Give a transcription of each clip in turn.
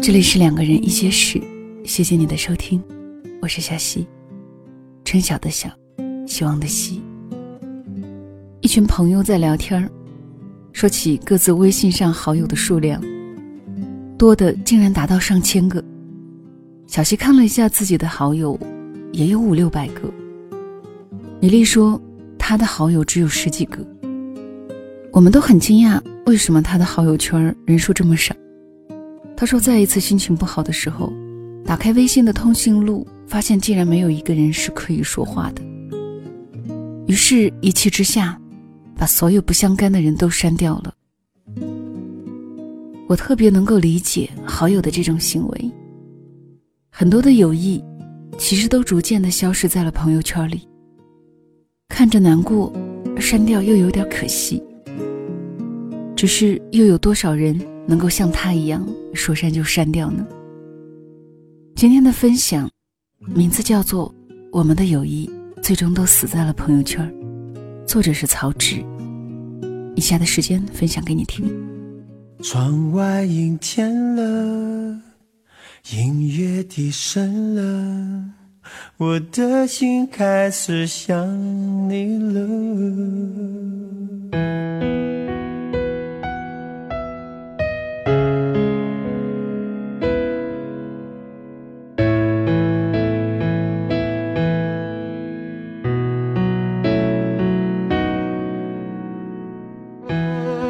这里是两个人一些事，谢谢你的收听，我是小溪，春晓的晓，希望的希。一群朋友在聊天说起各自微信上好友的数量，多的竟然达到上千个。小溪看了一下自己的好友，也有五六百个。米粒说，她的好友只有十几个。我们都很惊讶，为什么他的好友圈人数这么少？他说，在一次心情不好的时候，打开微信的通讯录，发现竟然没有一个人是可以说话的。于是，一气之下，把所有不相干的人都删掉了。我特别能够理解好友的这种行为。很多的友谊，其实都逐渐的消失在了朋友圈里。看着难过，删掉又有点可惜。只是又有多少人能够像他一样说删就删掉呢？今天的分享，名字叫做《我们的友谊最终都死在了朋友圈》，作者是曹植。以下的时间分享给你听。窗外阴天了，音乐低声了，我的心开始想你了。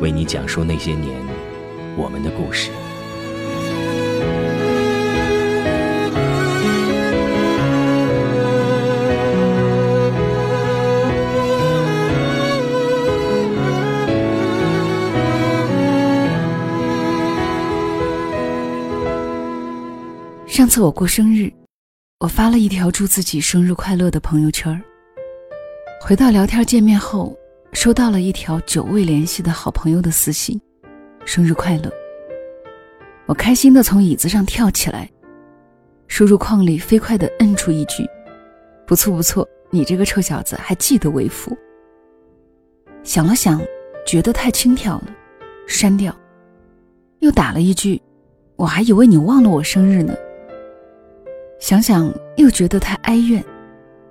为你讲述那些年我们的故事。上次我过生日，我发了一条祝自己生日快乐的朋友圈。回到聊天界面后。收到了一条久未联系的好朋友的私信，生日快乐！我开心的从椅子上跳起来，输入框里飞快的摁出一句：“不错不错，你这个臭小子还记得为父。”想了想，觉得太轻佻了，删掉。又打了一句：“我还以为你忘了我生日呢。”想想又觉得太哀怨，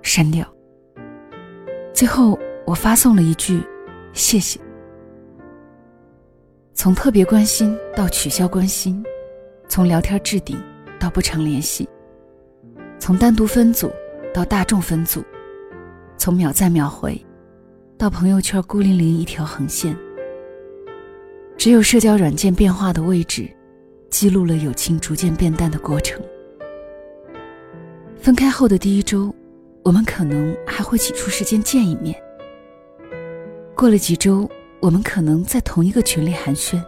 删掉。最后。我发送了一句“谢谢”，从特别关心到取消关心，从聊天置顶到不常联系，从单独分组到大众分组，从秒赞秒回到朋友圈孤零零一条横线。只有社交软件变化的位置，记录了友情逐渐变淡的过程。分开后的第一周，我们可能还会挤出时间见一面。过了几周，我们可能在同一个群里寒暄。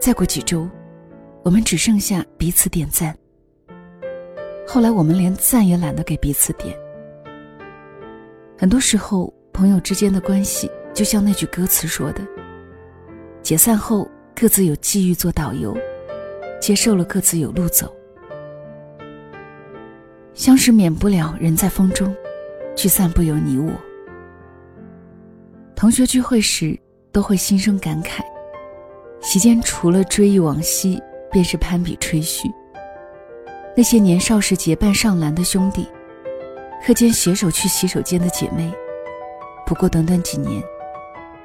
再过几周，我们只剩下彼此点赞。后来我们连赞也懒得给彼此点。很多时候，朋友之间的关系就像那句歌词说的：“解散后各自有机遇做导游，接受了各自有路走。相识免不了人在风中，聚散不由你我。”同学聚会时，都会心生感慨。席间除了追忆往昔，便是攀比吹嘘。那些年少时结伴上篮的兄弟，课间携手去洗手间的姐妹，不过短短几年，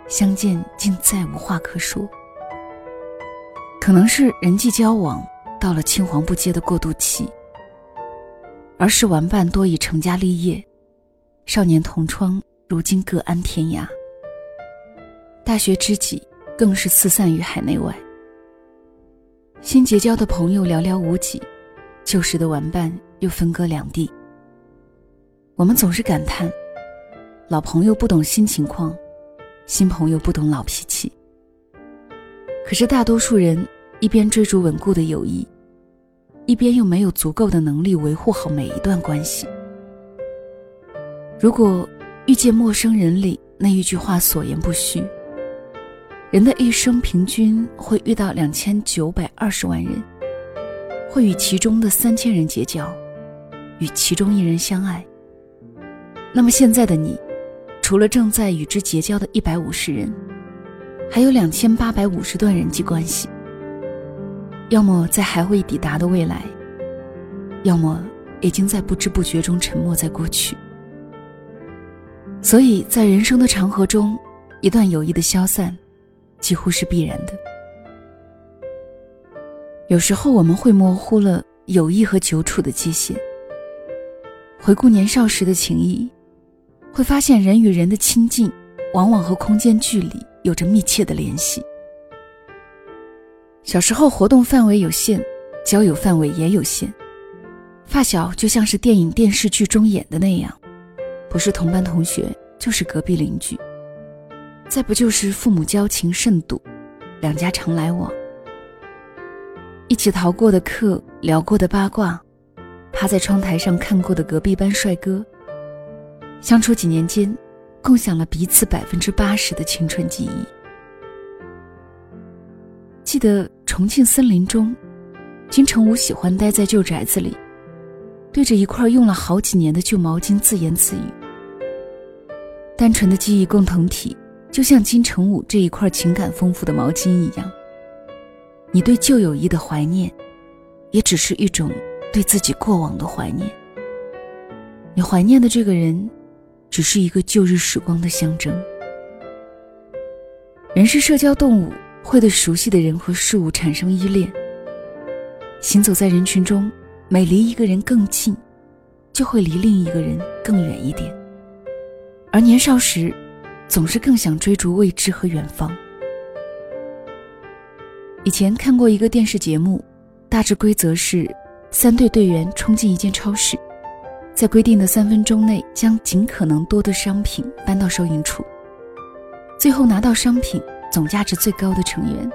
相见竟再无话可说。可能是人际交往到了青黄不接的过渡期，儿时玩伴多已成家立业，少年同窗如今各安天涯。大学知己更是四散于海内外，新结交的朋友寥寥无几，旧时的玩伴又分隔两地。我们总是感叹，老朋友不懂新情况，新朋友不懂老脾气。可是大多数人一边追逐稳固的友谊，一边又没有足够的能力维护好每一段关系。如果遇见陌生人里那一句话所言不虚，人的一生平均会遇到两千九百二十万人，会与其中的三千人结交，与其中一人相爱。那么现在的你，除了正在与之结交的一百五十人，还有两千八百五十段人际关系。要么在还未抵达的未来，要么已经在不知不觉中沉没在过去。所以在人生的长河中，一段友谊的消散，几乎是必然的。有时候我们会模糊了友谊和久处的界限。回顾年少时的情谊。会发现，人与人的亲近，往往和空间距离有着密切的联系。小时候活动范围有限，交友范围也有限，发小就像是电影电视剧中演的那样，不是同班同学，就是隔壁邻居，再不就是父母交情甚笃，两家常来往，一起逃过的课，聊过的八卦，趴在窗台上看过的隔壁班帅哥。相处几年间，共享了彼此百分之八十的青春记忆。记得重庆森林中，金城武喜欢待在旧宅子里，对着一块用了好几年的旧毛巾自言自语。单纯的记忆共同体，就像金城武这一块情感丰富的毛巾一样。你对旧友谊的怀念，也只是一种对自己过往的怀念。你怀念的这个人。只是一个旧日时光的象征。人是社交动物，会对熟悉的人和事物产生依恋。行走在人群中，每离一个人更近，就会离另一个人更远一点。而年少时，总是更想追逐未知和远方。以前看过一个电视节目，大致规则是：三队队员冲进一间超市。在规定的三分钟内，将尽可能多的商品搬到收银处。最后拿到商品总价值最高的成员，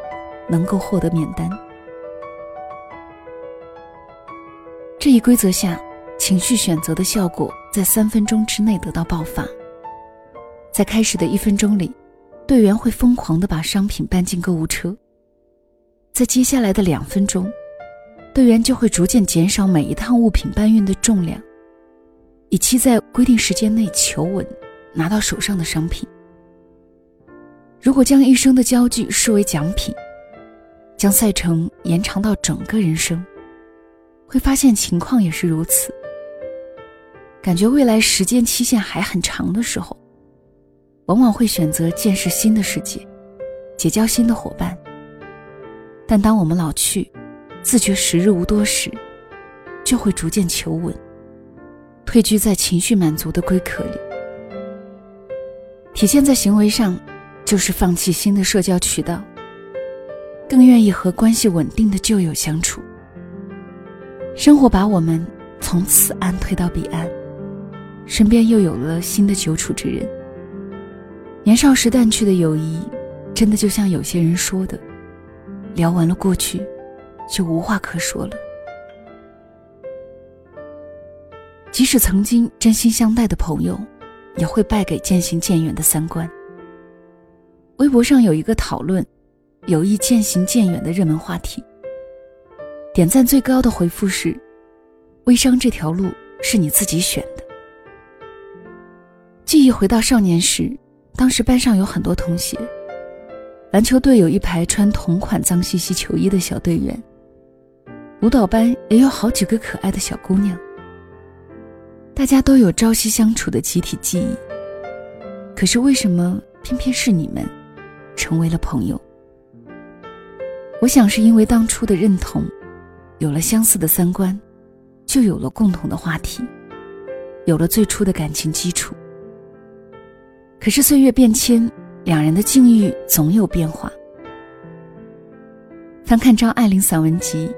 能够获得免单。这一规则下，情绪选择的效果在三分钟之内得到爆发。在开始的一分钟里，队员会疯狂地把商品搬进购物车。在接下来的两分钟，队员就会逐渐减少每一趟物品搬运的重量。以期在规定时间内求稳，拿到手上的商品。如果将一生的焦距视为奖品，将赛程延长到整个人生，会发现情况也是如此。感觉未来时间期限还很长的时候，往往会选择见识新的世界，结交新的伙伴。但当我们老去，自觉时日无多时，就会逐渐求稳。退居在情绪满足的龟壳里，体现在行为上，就是放弃新的社交渠道，更愿意和关系稳定的旧友相处。生活把我们从此岸推到彼岸，身边又有了新的久处之人。年少时淡去的友谊，真的就像有些人说的，聊完了过去，就无话可说了。即使曾经真心相待的朋友，也会败给渐行渐远的三观。微博上有一个讨论“友谊渐行渐远”的热门话题，点赞最高的回复是：“微商这条路是你自己选的。”记忆回到少年时，当时班上有很多同学，篮球队有一排穿同款脏兮兮球衣的小队员，舞蹈班也有好几个可爱的小姑娘。大家都有朝夕相处的集体记忆，可是为什么偏偏是你们成为了朋友？我想是因为当初的认同，有了相似的三观，就有了共同的话题，有了最初的感情基础。可是岁月变迁，两人的境遇总有变化。翻看张爱玲散文集，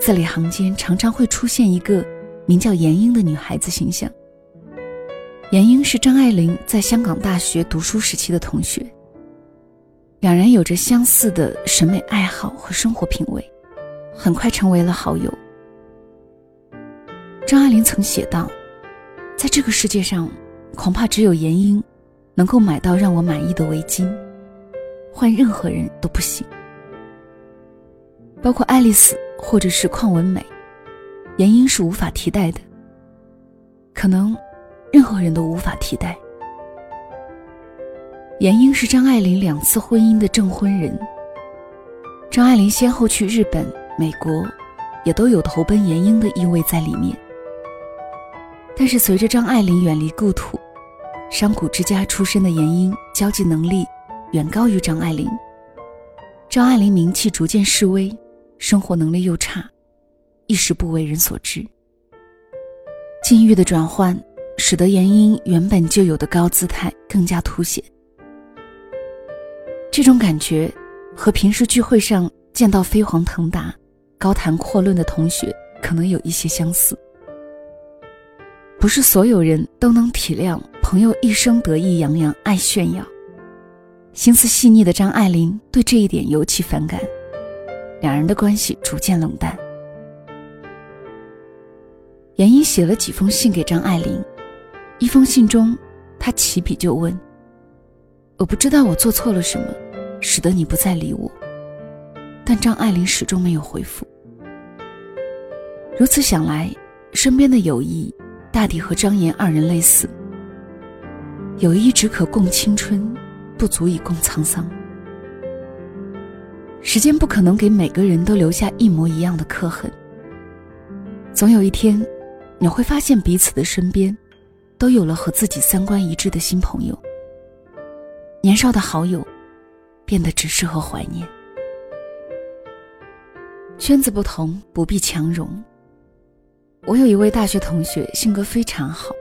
字里行间常常会出现一个。名叫严英的女孩子形象。严英是张爱玲在香港大学读书时期的同学，两人有着相似的审美爱好和生活品味，很快成为了好友。张爱玲曾写道：“在这个世界上，恐怕只有严英能够买到让我满意的围巾，换任何人都不行。包括爱丽丝或者是邝文美，严英是无法替代的。可能，任何人都无法替代。”严英是张爱玲两次婚姻的证婚人。张爱玲先后去日本、美国，也都有投奔严英的意味在里面。但是随着张爱玲远离故土，商贾之家出身的严英交际能力远高于张爱玲。张爱玲名气逐渐式微，生活能力又差，一时不为人所知。境遇的转换，使得严英原本就有的高姿态更加凸显。这种感觉，和平时聚会上见到飞黄腾达、高谈阔论的同学可能有一些相似。不是所有人都能体谅朋友一生得意洋洋、爱炫耀，心思细腻的张爱玲对这一点尤其反感，两人的关系逐渐冷淡。严英写了几封信给张爱玲，一封信中，他起笔就问。我不知道我做错了什么，使得你不再理我。但张爱玲始终没有回复。如此想来，身边的友谊大抵和张岩二人类似。友谊只可共青春，不足以共沧桑。时间不可能给每个人都留下一模一样的刻痕。总有一天，你会发现彼此的身边，都有了和自己三观一致的新朋友。年少的好友，变得只适合怀念。圈子不同，不必强融。我有一位大学同学，性格非常好，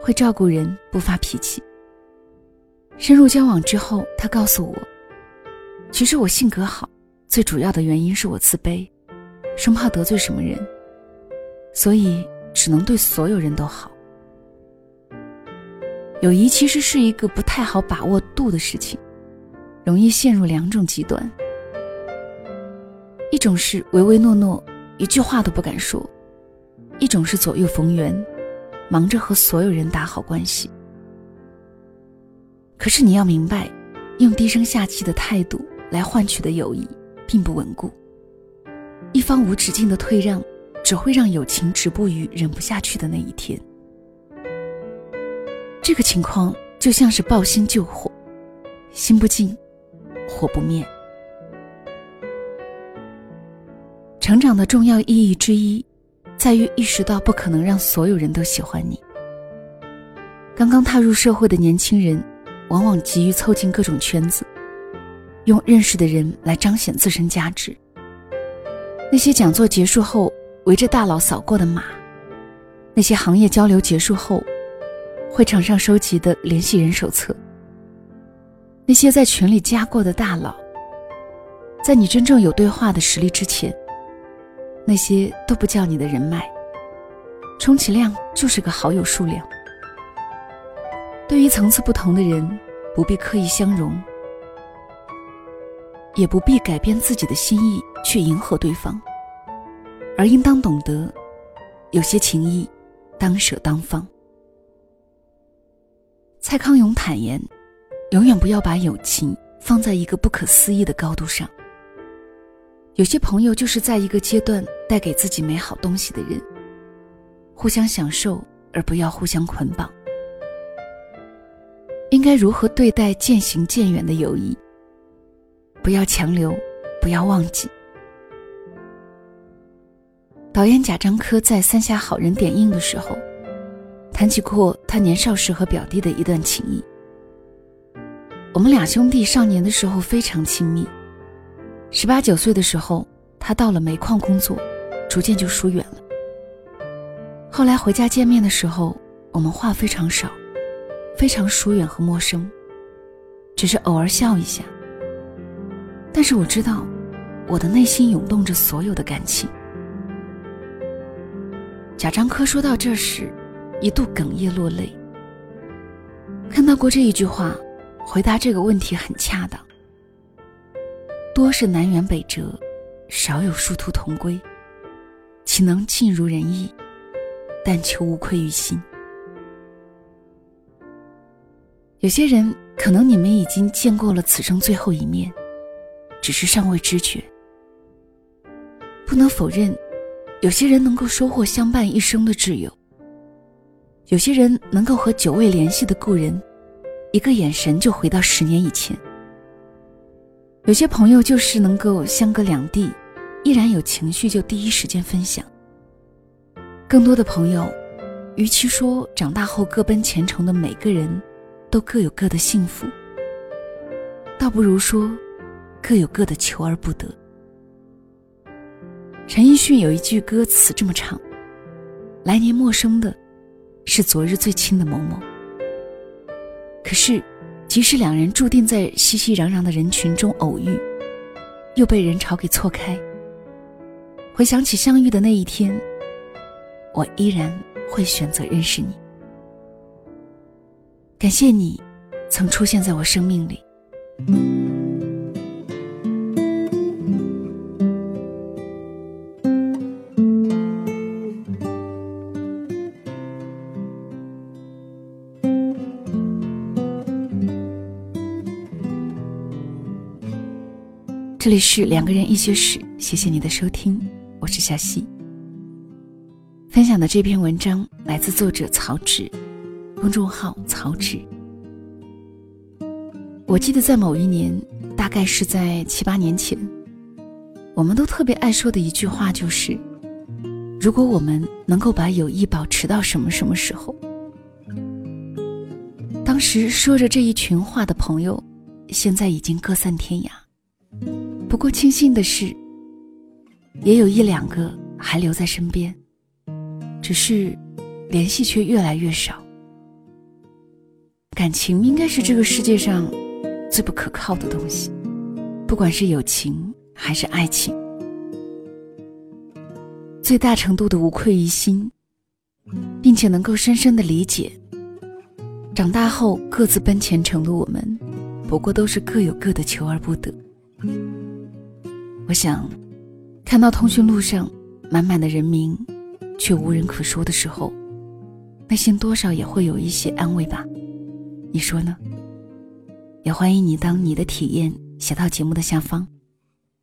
会照顾人，不发脾气。深入交往之后，他告诉我，其实我性格好，最主要的原因是我自卑，生怕得罪什么人，所以只能对所有人都好。友谊其实是一个不太好把握度的事情，容易陷入两种极端：一种是唯唯诺诺，一句话都不敢说；一种是左右逢源，忙着和所有人打好关系。可是你要明白，用低声下气的态度来换取的友谊并不稳固，一方无止境的退让，只会让友情止步于忍不下去的那一天。这个情况就像是抱薪救火，心不静，火不灭。成长的重要意义之一，在于意识到不可能让所有人都喜欢你。刚刚踏入社会的年轻人，往往急于凑近各种圈子，用认识的人来彰显自身价值。那些讲座结束后围着大佬扫过的码，那些行业交流结束后。会场上收集的联系人手册，那些在群里加过的大佬，在你真正有对话的实力之前，那些都不叫你的人脉，充其量就是个好友数量。对于层次不同的人，不必刻意相融，也不必改变自己的心意去迎合对方，而应当懂得，有些情谊，当舍当放。蔡康永坦言：“永远不要把友情放在一个不可思议的高度上。有些朋友就是在一个阶段带给自己美好东西的人，互相享受，而不要互相捆绑。应该如何对待渐行渐远的友谊？不要强留，不要忘记。”导演贾樟柯在《三峡好人》点映的时候。谈起过他年少时和表弟的一段情谊。我们俩兄弟少年的时候非常亲密，十八九岁的时候，他到了煤矿工作，逐渐就疏远了。后来回家见面的时候，我们话非常少，非常疏远和陌生，只是偶尔笑一下。但是我知道，我的内心涌动着所有的感情。贾樟柯说到这时。一度哽咽落泪。看到过这一句话，回答这个问题很恰当。多是南辕北辙，少有殊途同归。岂能尽如人意？但求无愧于心。有些人，可能你们已经见过了此生最后一面，只是尚未知觉。不能否认，有些人能够收获相伴一生的挚友。有些人能够和久未联系的故人，一个眼神就回到十年以前。有些朋友就是能够相隔两地，依然有情绪就第一时间分享。更多的朋友，与其说长大后各奔前程的每个人，都各有各的幸福，倒不如说，各有各的求而不得。陈奕迅有一句歌词这么唱：“来年陌生的。”是昨日最亲的某某。可是，即使两人注定在熙熙攘攘的人群中偶遇，又被人潮给错开。回想起相遇的那一天，我依然会选择认识你。感谢你，曾出现在我生命里。这里是两个人一些事，谢谢你的收听，我是小溪。分享的这篇文章来自作者曹植，公众号曹植。我记得在某一年，大概是在七八年前，我们都特别爱说的一句话就是：如果我们能够把友谊保持到什么什么时候。当时说着这一群话的朋友，现在已经各散天涯。不过庆幸的是，也有一两个还留在身边，只是联系却越来越少。感情应该是这个世界上最不可靠的东西，不管是友情还是爱情，最大程度的无愧于心，并且能够深深的理解，长大后各自奔前程的我们，不过都是各有各的求而不得。我想，看到通讯录上满满的人名，却无人可说的时候，内心多少也会有一些安慰吧？你说呢？也欢迎你当你的体验写到节目的下方。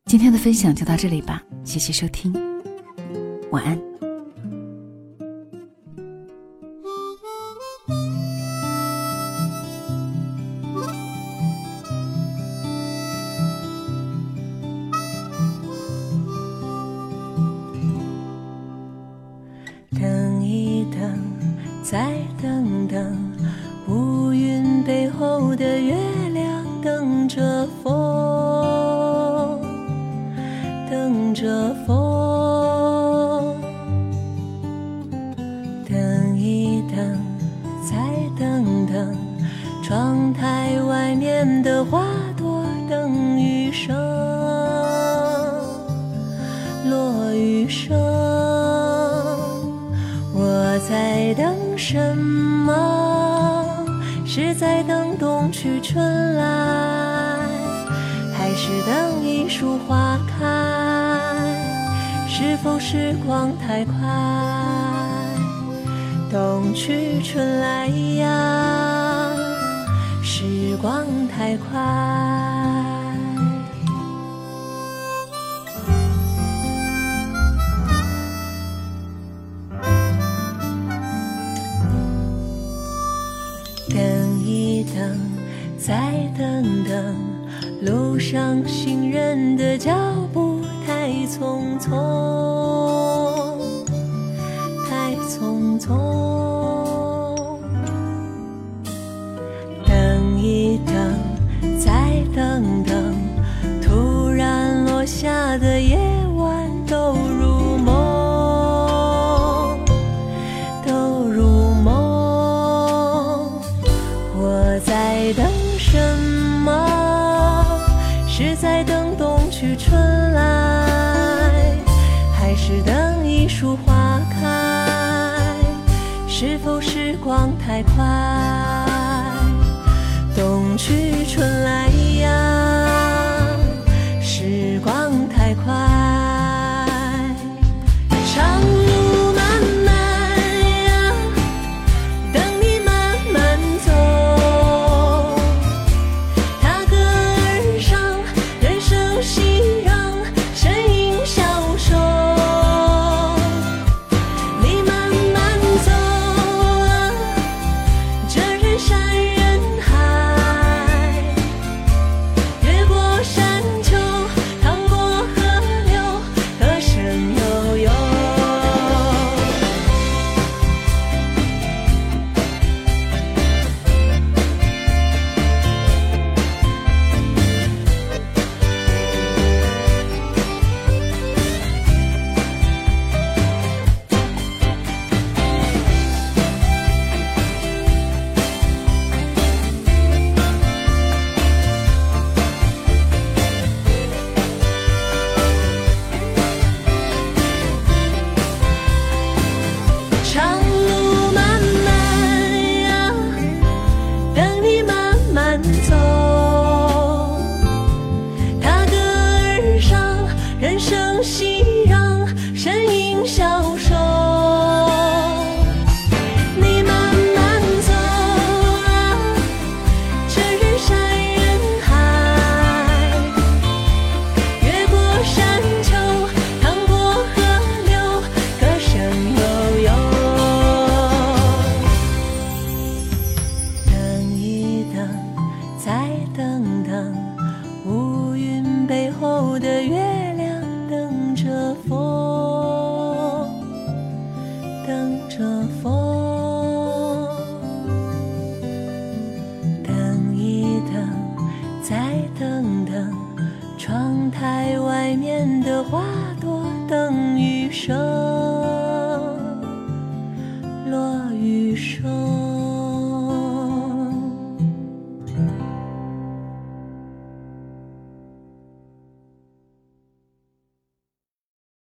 今天的分享就到这里吧，谢谢收听，晚安。再等等，乌云背后的月亮什么是在等冬去春来，还是等一树花开？是否时光太快？冬去春来呀，时光太快。路上行人的脚步太匆匆，太匆匆。等一等，再等等，突然落下的夜